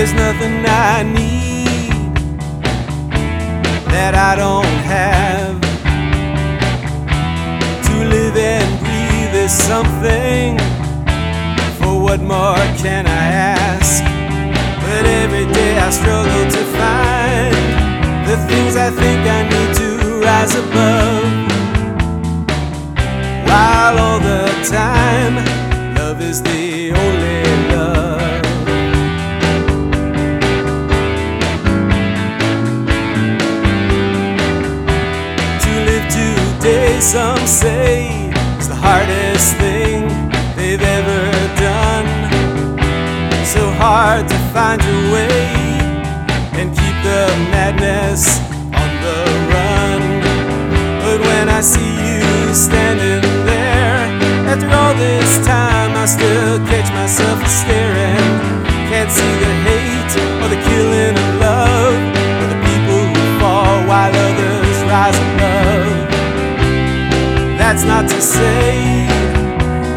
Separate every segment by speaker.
Speaker 1: There's nothing I need that I don't have. To live and breathe is something. For what more can I ask? But every day I struggle to find the things I think I need to rise above. While all the time, love is the only. Today, some say, it's the hardest thing they've ever done. So hard to find your way and keep the madness on the run. But when I see you standing there, after all this time, I still catch myself staring. Can't see the hate say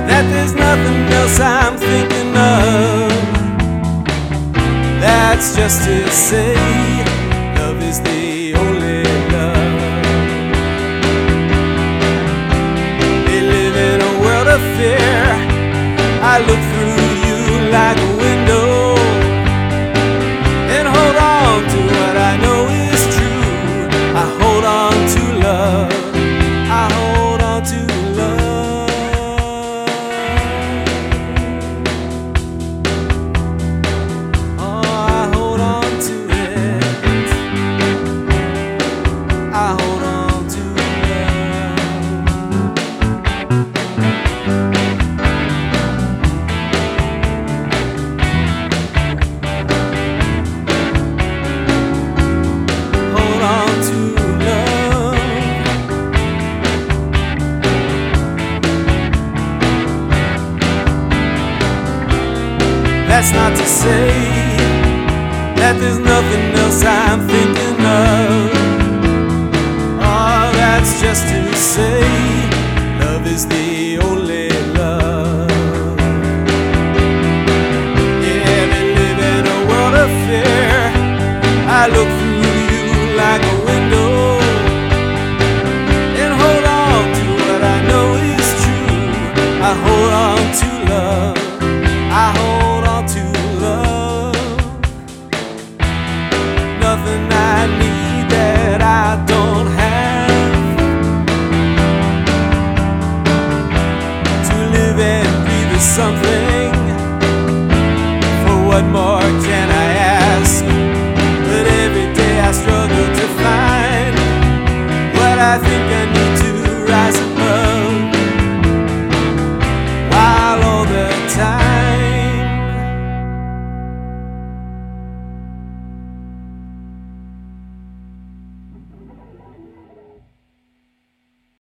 Speaker 1: that there's nothing else I'm thinking of. That's just to say love is the only love. They live in a world of fear. I look through you like a That's not to say that there's nothing else I'm thinking of. Oh, that's just to say love is the only love. Yeah, they live in a world of fear. I look through you like a window and hold on to what I know is true. I hold on to love. I hold something. For what more